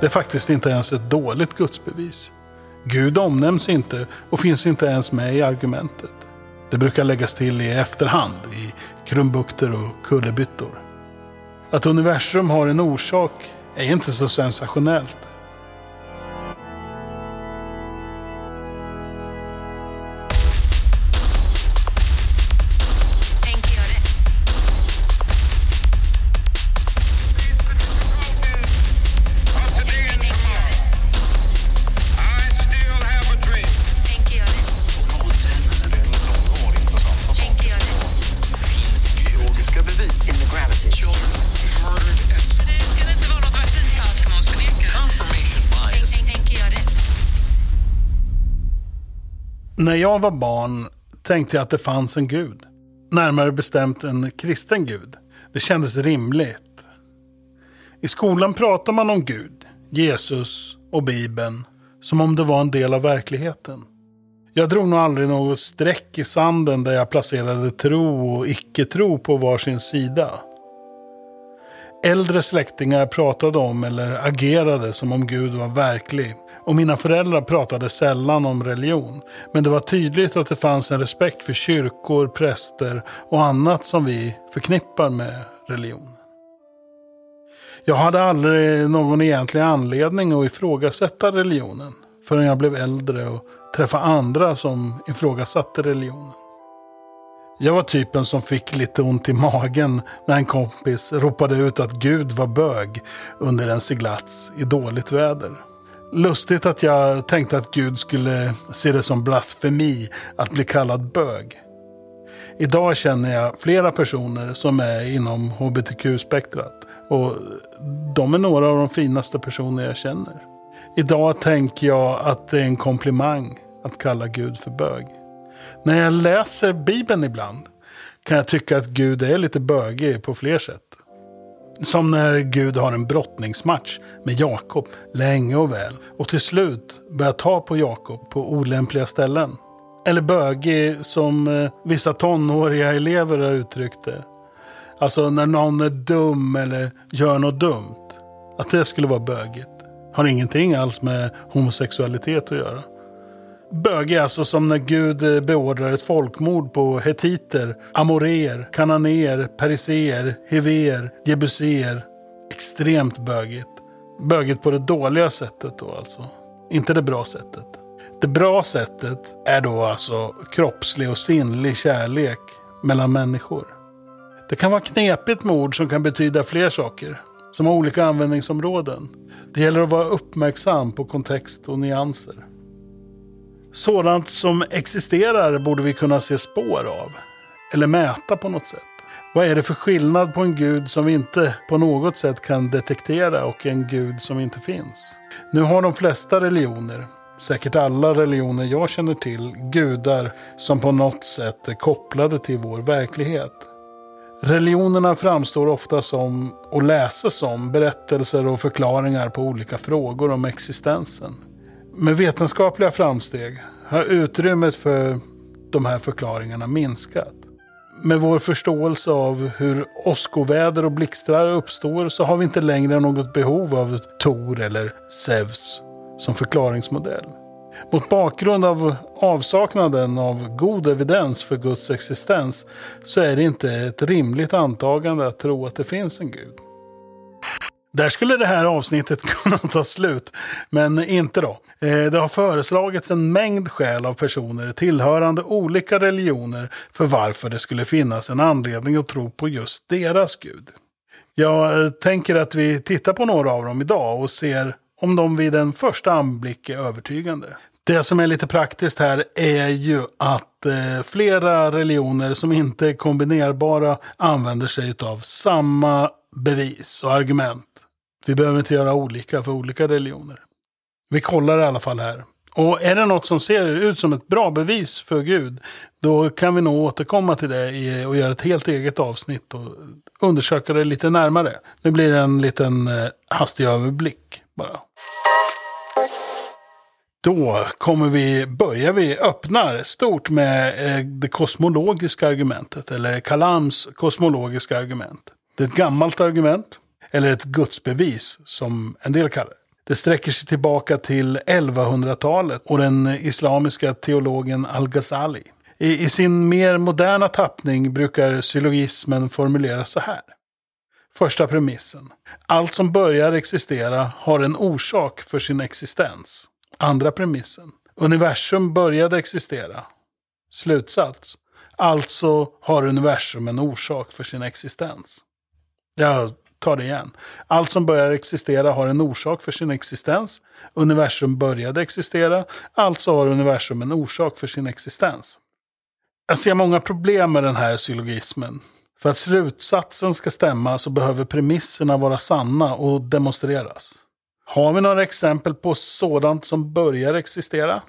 Det är faktiskt inte ens ett dåligt gudsbevis. Gud omnämns inte och finns inte ens med i argumentet. Det brukar läggas till i efterhand, i krumbukter och kullerbyttor. Att universum har en orsak är inte så sensationellt. När jag var barn tänkte jag att det fanns en gud. Närmare bestämt en kristen gud. Det kändes rimligt. I skolan pratar man om Gud, Jesus och Bibeln som om det var en del av verkligheten. Jag drog nog aldrig något streck i sanden där jag placerade tro och icke-tro på varsin sida. Äldre släktingar pratade om eller agerade som om Gud var verklig. Och mina föräldrar pratade sällan om religion. Men det var tydligt att det fanns en respekt för kyrkor, präster och annat som vi förknippar med religion. Jag hade aldrig någon egentlig anledning att ifrågasätta religionen förrän jag blev äldre och träffade andra som ifrågasatte religionen. Jag var typen som fick lite ont i magen när en kompis ropade ut att Gud var bög under en seglats i dåligt väder. Lustigt att jag tänkte att Gud skulle se det som blasfemi att bli kallad bög. Idag känner jag flera personer som är inom hbtq-spektrat. Och de är några av de finaste personer jag känner. Idag tänker jag att det är en komplimang att kalla Gud för bög. När jag läser Bibeln ibland kan jag tycka att Gud är lite bögig på fler sätt. Som när Gud har en brottningsmatch med Jakob länge och väl och till slut börjar ta på Jakob på olämpliga ställen. Eller bögig som eh, vissa tonåriga elever har uttryckt det. Alltså när någon är dum eller gör något dumt. Att det skulle vara bögigt. Har ingenting alls med homosexualitet att göra. Bög är alltså som när Gud eh, beordrar ett folkmord på hetiter, amoreer, kananéer, periseer, hever, jebuséer. Extremt bögigt. Bögigt på det dåliga sättet då alltså. Inte det bra sättet. Det bra sättet är då alltså kroppslig och sinnlig kärlek mellan människor. Det kan vara knepigt med ord som kan betyda fler saker. Som har olika användningsområden. Det gäller att vara uppmärksam på kontext och nyanser. Sådant som existerar borde vi kunna se spår av. Eller mäta på något sätt. Vad är det för skillnad på en gud som vi inte på något sätt kan detektera och en gud som inte finns? Nu har de flesta religioner, säkert alla religioner jag känner till, gudar som på något sätt är kopplade till vår verklighet. Religionerna framstår ofta som, och läses som, berättelser och förklaringar på olika frågor om existensen. Med vetenskapliga framsteg har utrymmet för de här förklaringarna minskat. Med vår förståelse av hur åskoväder och blixtrar uppstår så har vi inte längre något behov av Tor eller Zeus som förklaringsmodell. Mot bakgrund av avsaknaden av god evidens för Guds existens så är det inte ett rimligt antagande att tro att det finns en gud. Där skulle det här avsnittet kunna ta slut, men inte då. Eh, det har föreslagits en mängd skäl av personer tillhörande olika religioner för varför det skulle finnas en anledning att tro på just deras gud. Jag eh, tänker att vi tittar på några av dem idag och ser om de vid en första anblick är övertygande. Det som är lite praktiskt här är ju att eh, flera religioner som inte är kombinerbara använder sig av samma bevis och argument. Vi behöver inte göra olika för olika religioner. Vi kollar i alla fall här. Och är det något som ser ut som ett bra bevis för Gud, då kan vi nog återkomma till det och göra ett helt eget avsnitt och undersöka det lite närmare. Nu blir det en liten eh, hastig överblick bara. Då kommer vi, börjar vi öppnar stort med eh, det kosmologiska argumentet, eller Kalams kosmologiska argument. Det är ett gammalt argument, eller ett gudsbevis som en del kallar det. Det sträcker sig tillbaka till 1100-talet och den islamiska teologen Al-Ghazali. I, I sin mer moderna tappning brukar syllogismen formuleras så här. Första premissen. Allt som börjar existera har en orsak för sin existens. Andra premissen. Universum började existera. Slutsats. Alltså har universum en orsak för sin existens. Jag tar det igen. Allt som börjar existera har en orsak för sin existens. Universum började existera. Alltså har universum en orsak för sin existens. Jag ser många problem med den här syllogismen. För att slutsatsen ska stämma så behöver premisserna vara sanna och demonstreras. Har vi några exempel på sådant som börjar existera?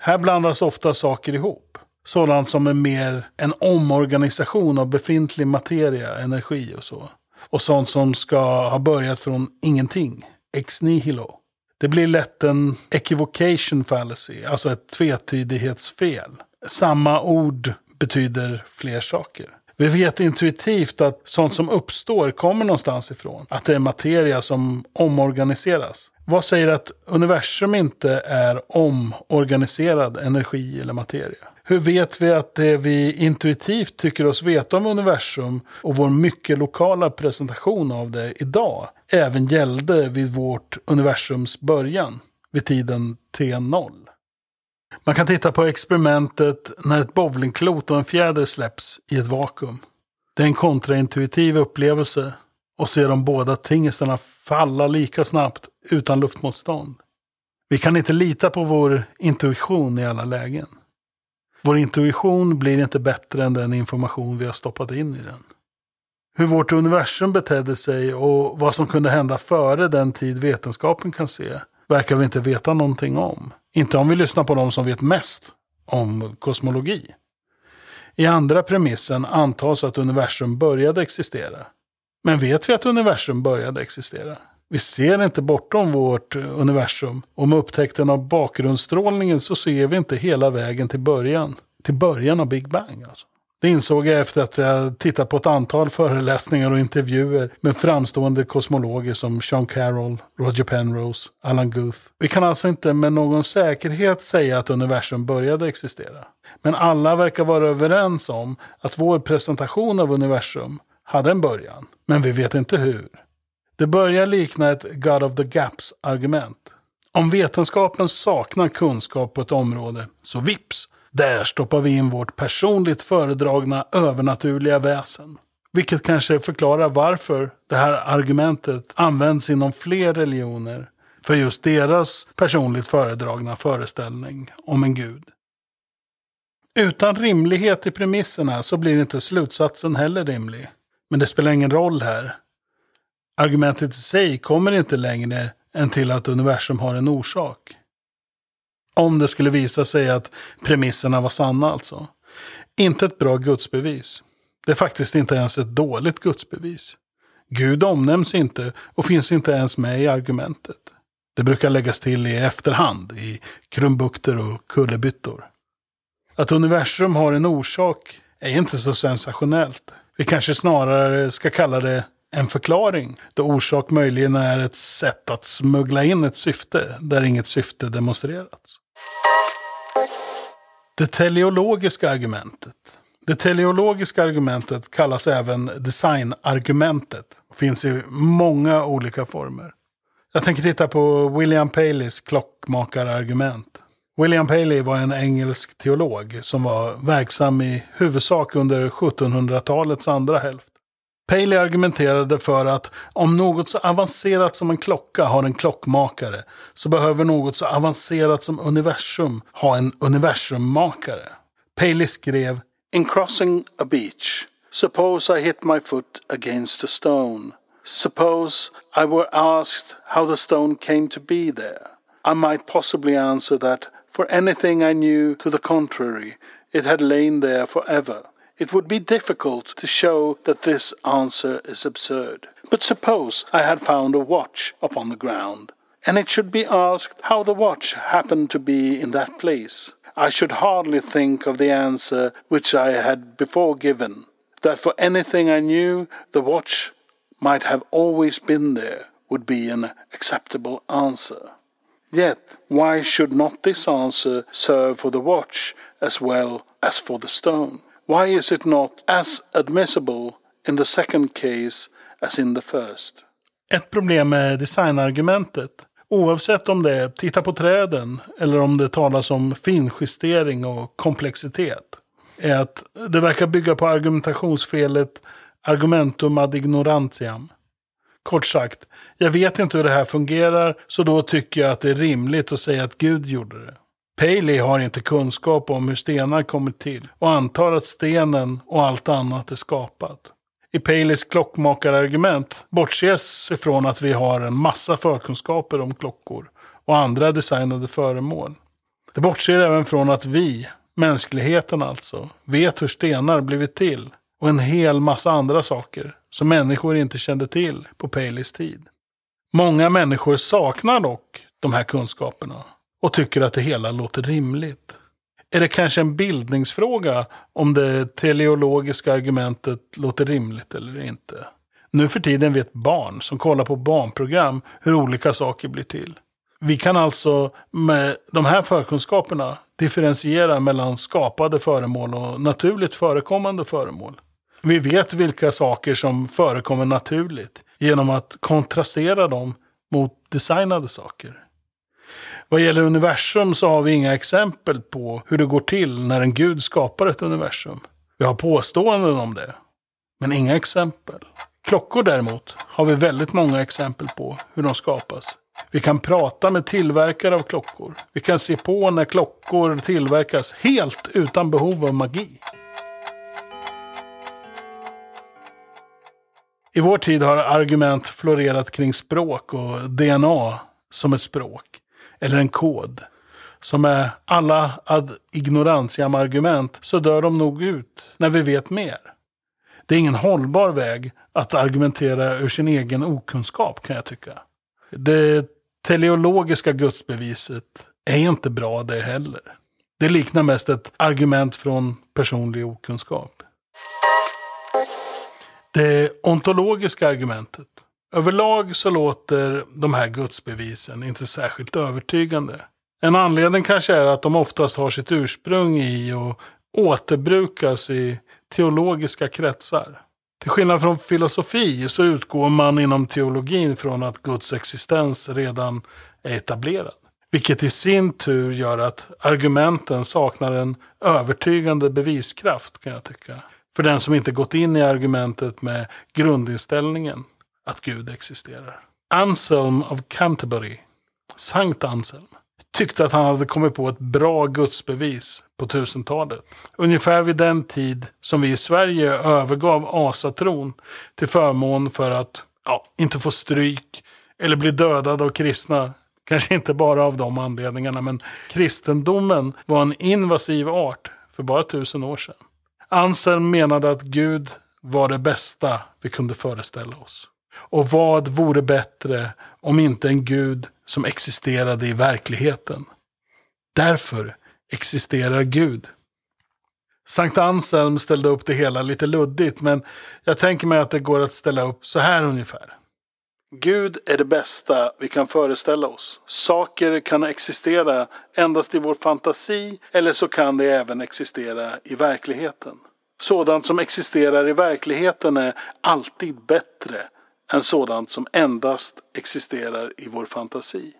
Här blandas ofta saker ihop. Sådant som är mer en omorganisation av befintlig materia, energi och så. Och sånt som ska ha börjat från ingenting, ex nihilo. Det blir lätt en equivocation fallacy, alltså ett tvetydighetsfel. Samma ord betyder fler saker. Vi vet intuitivt att sånt som uppstår kommer någonstans ifrån. Att det är materia som omorganiseras. Vad säger att universum inte är omorganiserad energi eller materia? Hur vet vi att det vi intuitivt tycker oss veta om universum och vår mycket lokala presentation av det idag även gällde vid vårt universums början, vid tiden T0? Man kan titta på experimentet när ett bowlingklot och en fjäder släpps i ett vakuum. Det är en kontraintuitiv upplevelse och se de båda tingestarna falla lika snabbt utan luftmotstånd. Vi kan inte lita på vår intuition i alla lägen. Vår intuition blir inte bättre än den information vi har stoppat in i den. Hur vårt universum betedde sig och vad som kunde hända före den tid vetenskapen kan se verkar vi inte veta någonting om. Inte om vi lyssnar på de som vet mest om kosmologi. I andra premissen antas att universum började existera. Men vet vi att universum började existera? Vi ser inte bortom vårt universum. Och med upptäckten av bakgrundsstrålningen så ser vi inte hela vägen till början. Till början av Big Bang alltså. Det insåg jag efter att jag tittat på ett antal föreläsningar och intervjuer med framstående kosmologer som Sean Carroll, Roger Penrose, Alan Guth. Vi kan alltså inte med någon säkerhet säga att universum började existera. Men alla verkar vara överens om att vår presentation av universum hade en början. Men vi vet inte hur. Det börjar likna ett God of the Gaps-argument. Om vetenskapen saknar kunskap på ett område, så vips, där stoppar vi in vårt personligt föredragna övernaturliga väsen. Vilket kanske förklarar varför det här argumentet används inom fler religioner för just deras personligt föredragna föreställning om en gud. Utan rimlighet i premisserna så blir inte slutsatsen heller rimlig. Men det spelar ingen roll här. Argumentet i sig kommer inte längre än till att universum har en orsak. Om det skulle visa sig att premisserna var sanna alltså. Inte ett bra gudsbevis. Det är faktiskt inte ens ett dåligt gudsbevis. Gud omnämns inte och finns inte ens med i argumentet. Det brukar läggas till i efterhand, i krumbukter och kullerbyttor. Att universum har en orsak är inte så sensationellt. Vi kanske snarare ska kalla det en förklaring, då orsak möjligen är ett sätt att smuggla in ett syfte där inget syfte demonstrerats. Det teleologiska argumentet. Det teleologiska argumentet kallas även designargumentet. Finns i många olika former. Jag tänker titta på William Paleys klockmakarargument. William Paley var en engelsk teolog som var verksam i huvudsak under 1700-talets andra hälft. Paley argumenterade för att om något så avancerat som en klocka har en klockmakare så behöver något så avancerat som universum ha en universummakare. Paley skrev In crossing a beach, suppose I hit my foot against a stone. Suppose I were asked how the stone came to be there. I might possibly answer that for anything I knew to the contrary, it had lain there forever. It would be difficult to show that this answer is absurd. But suppose I had found a watch upon the ground, and it should be asked how the watch happened to be in that place. I should hardly think of the answer which I had before given, that for anything I knew, the watch might have always been there, would be an acceptable answer. Yet, why should not this answer serve for the watch as well as for the stone? Why is it not as admissible in the second case as in the first? Ett problem med designargumentet, oavsett om det är titta på träden eller om det talas om finjustering och komplexitet, är att det verkar bygga på argumentationsfelet argumentum ad ignorantiam. Kort sagt, jag vet inte hur det här fungerar, så då tycker jag att det är rimligt att säga att Gud gjorde det. Paley har inte kunskap om hur stenar kommer till och antar att stenen och allt annat är skapat. I Paleys klockmakarargument bortses ifrån att vi har en massa förkunskaper om klockor och andra designade föremål. Det bortser även från att vi, mänskligheten alltså, vet hur stenar blivit till och en hel massa andra saker som människor inte kände till på Paleys tid. Många människor saknar dock de här kunskaperna och tycker att det hela låter rimligt. Är det kanske en bildningsfråga om det teleologiska argumentet låter rimligt eller inte? Nu för tiden vet barn som kollar på barnprogram hur olika saker blir till. Vi kan alltså med de här förkunskaperna differentiera mellan skapade föremål och naturligt förekommande föremål. Vi vet vilka saker som förekommer naturligt genom att kontrastera dem mot designade saker. Vad gäller universum så har vi inga exempel på hur det går till när en gud skapar ett universum. Vi har påståenden om det, men inga exempel. Klockor däremot har vi väldigt många exempel på hur de skapas. Vi kan prata med tillverkare av klockor. Vi kan se på när klockor tillverkas helt utan behov av magi. I vår tid har argument florerat kring språk och DNA som ett språk. Eller en kod. Som är alla ad ignorantiam argument så dör de nog ut när vi vet mer. Det är ingen hållbar väg att argumentera ur sin egen okunskap kan jag tycka. Det teleologiska gudsbeviset är inte bra det heller. Det liknar mest ett argument från personlig okunskap. Det ontologiska argumentet. Överlag så låter de här gudsbevisen inte särskilt övertygande. En anledning kanske är att de oftast har sitt ursprung i och återbrukas i teologiska kretsar. Till skillnad från filosofi så utgår man inom teologin från att Guds existens redan är etablerad. Vilket i sin tur gör att argumenten saknar en övertygande beviskraft kan jag tycka. För den som inte gått in i argumentet med grundinställningen att Gud existerar. Anselm of Canterbury, Sankt Anselm, tyckte att han hade kommit på ett bra gudsbevis på 1000-talet. Ungefär vid den tid som vi i Sverige övergav asatron till förmån för att ja, inte få stryk eller bli dödad av kristna. Kanske inte bara av de anledningarna, men kristendomen var en invasiv art för bara tusen år sedan. Anselm menade att Gud var det bästa vi kunde föreställa oss. Och vad vore bättre om inte en Gud som existerade i verkligheten? Därför existerar Gud. Sankt Anselm ställde upp det hela lite luddigt, men jag tänker mig att det går att ställa upp så här ungefär. Gud är det bästa vi kan föreställa oss. Saker kan existera endast i vår fantasi eller så kan det även existera i verkligheten. Sådant som existerar i verkligheten är alltid bättre än sådant som endast existerar i vår fantasi.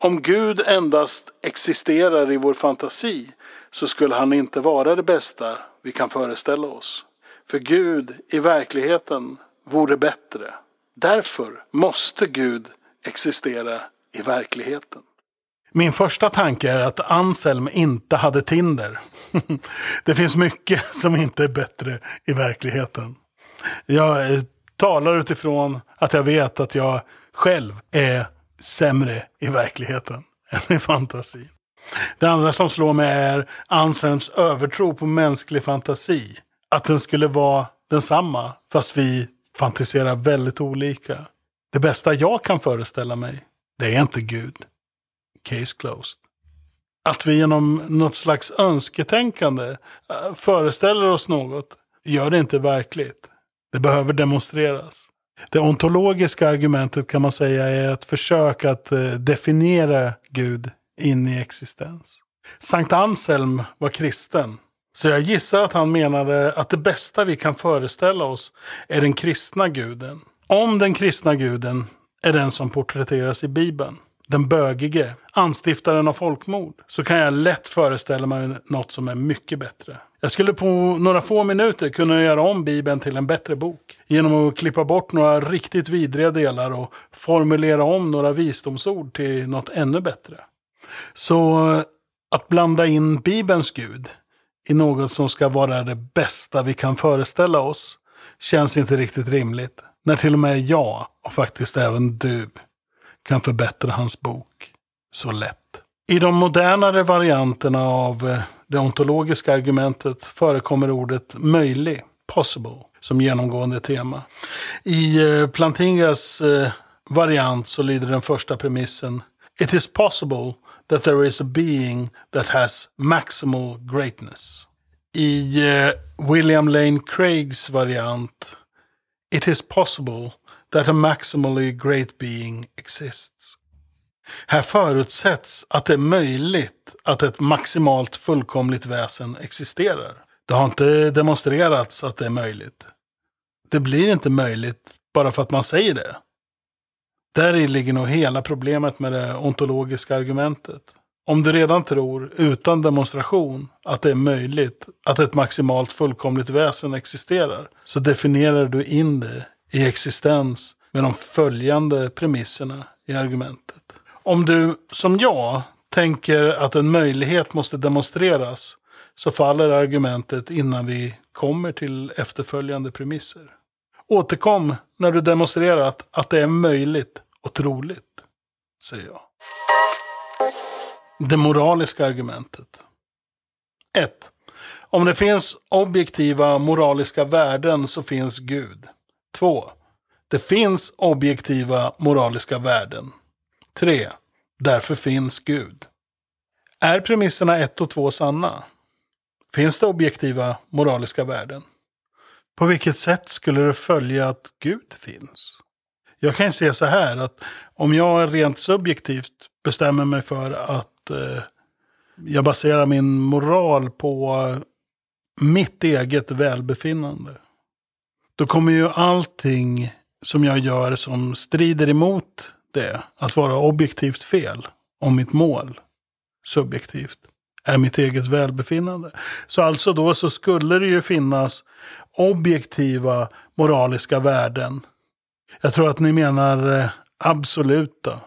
Om Gud endast existerar i vår fantasi så skulle han inte vara det bästa vi kan föreställa oss. För Gud i verkligheten vore bättre. Därför måste Gud existera i verkligheten. Min första tanke är att Anselm inte hade Tinder. det finns mycket som inte är bättre i verkligheten. Jag eh, talar utifrån att jag vet att jag själv är sämre i verkligheten än i fantasin. Det andra som slår mig är Anselms övertro på mänsklig fantasi. Att den skulle vara densamma fast vi fantiserar väldigt olika. Det bästa jag kan föreställa mig, det är inte Gud. Case closed. Att vi genom något slags önsketänkande äh, föreställer oss något gör det inte verkligt. Det behöver demonstreras. Det ontologiska argumentet kan man säga är ett försök att eh, definiera Gud in i existens. Sankt Anselm var kristen. Så jag gissar att han menade att det bästa vi kan föreställa oss är den kristna guden. Om den kristna guden är den som porträtteras i Bibeln, den bögige, anstiftaren av folkmord, så kan jag lätt föreställa mig något som är mycket bättre. Jag skulle på några få minuter kunna göra om Bibeln till en bättre bok. Genom att klippa bort några riktigt vidriga delar och formulera om några visdomsord till något ännu bättre. Så eh, att blanda in Bibelns Gud i något som ska vara det bästa vi kan föreställa oss känns inte riktigt rimligt. När till och med jag, och faktiskt även du, kan förbättra hans bok så lätt. I de modernare varianterna av eh, det ontologiska argumentet förekommer ordet möjlig, possible, som genomgående tema. I eh, Plantingas eh, variant så lyder den första premissen It is possible that there is a being that has maximal greatness. I eh, William Lane Craigs variant It is possible that a maximally great being exists. Här förutsätts att det är möjligt att ett maximalt fullkomligt väsen existerar. Det har inte demonstrerats att det är möjligt. Det blir inte möjligt bara för att man säger det. Där ligger nog hela problemet med det ontologiska argumentet. Om du redan tror, utan demonstration, att det är möjligt att ett maximalt fullkomligt väsen existerar, så definierar du in det i existens med de följande premisserna i argumentet. Om du, som jag, tänker att en möjlighet måste demonstreras, så faller argumentet innan vi kommer till efterföljande premisser. Återkom när du demonstrerat att det är möjligt och troligt, säger jag. Det moraliska argumentet. 1. Om det finns objektiva moraliska värden så finns Gud. 2. Det finns objektiva moraliska värden. 3. Därför finns Gud. Är premisserna 1 och 2 sanna? Finns det objektiva moraliska värden? På vilket sätt skulle det följa att Gud finns? Jag kan se så här att om jag rent subjektivt bestämmer mig för att eh, jag baserar min moral på mitt eget välbefinnande. Då kommer ju allting som jag gör som strider emot det att vara objektivt fel om mitt mål subjektivt är mitt eget välbefinnande. Så alltså då så skulle det ju finnas objektiva moraliska värden. Jag tror att ni menar absoluta. absoluta.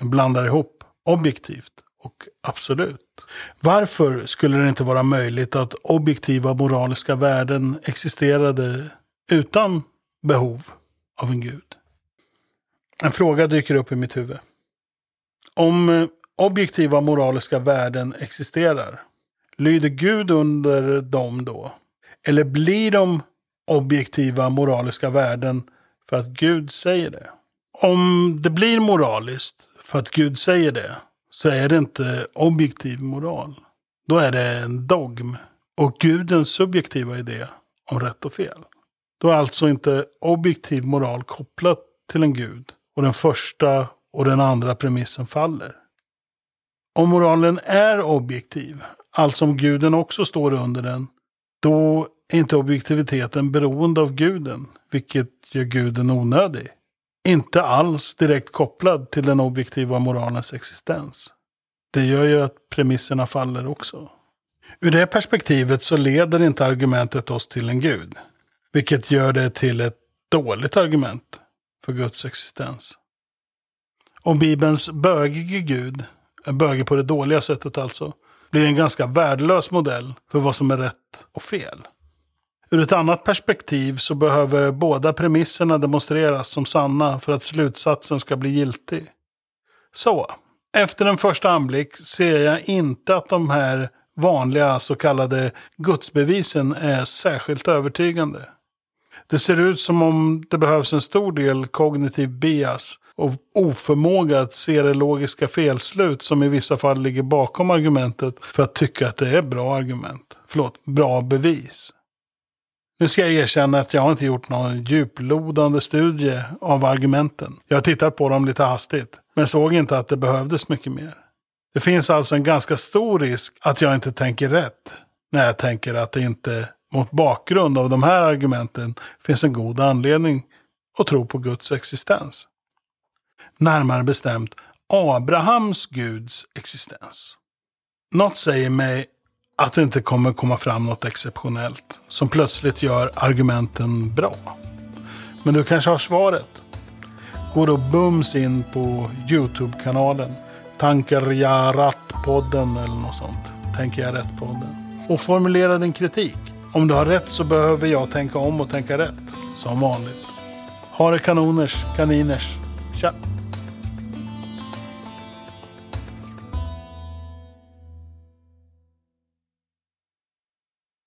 Blandar ihop objektivt och absolut. Varför skulle det inte vara möjligt att objektiva moraliska värden existerade utan behov av en gud? En fråga dyker upp i mitt huvud. Om eh, objektiva moraliska värden existerar, lyder Gud under dem då? Eller blir de objektiva moraliska värden för att Gud säger det? Om det blir moraliskt för att Gud säger det, så är det inte objektiv moral. Då är det en dogm. Och Gudens subjektiva idé om rätt och fel. Då är alltså inte objektiv moral kopplat till en gud. Och den första och den andra premissen faller. Om moralen är objektiv, alltså om guden också står under den, då är inte objektiviteten beroende av guden, vilket gör guden onödig. Inte alls direkt kopplad till den objektiva moralens existens. Det gör ju att premisserna faller också. Ur det perspektivet så leder inte argumentet oss till en gud. Vilket gör det till ett dåligt argument för Guds existens. Om Bibelns bögige gud, en böge på det dåliga sättet alltså, blir en ganska värdelös modell för vad som är rätt och fel. Ur ett annat perspektiv så behöver båda premisserna demonstreras som sanna för att slutsatsen ska bli giltig. Så, efter en första anblick ser jag inte att de här vanliga så kallade gudsbevisen är särskilt övertygande. Det ser ut som om det behövs en stor del kognitiv bias och oförmåga att se det logiska felslut som i vissa fall ligger bakom argumentet för att tycka att det är bra argument. Förlåt, bra bevis. Nu ska jag erkänna att jag har inte gjort någon djuplodande studie av argumenten. Jag har tittat på dem lite hastigt, men såg inte att det behövdes mycket mer. Det finns alltså en ganska stor risk att jag inte tänker rätt när jag tänker att det inte mot bakgrund av de här argumenten finns en god anledning att tro på Guds existens. Närmare bestämt Abrahams Guds existens. Något säger mig att det inte kommer komma fram något exceptionellt som plötsligt gör argumenten bra. Men du kanske har svaret? Gå då bums in på YouTube-kanalen Tankar jag rätt-podden eller något sånt. Tänker jag rätt-podden. Och formulera din kritik. Om du har rätt så behöver jag tänka om och tänka rätt. Som vanligt. Ha det kanoners, kaniners. Tja!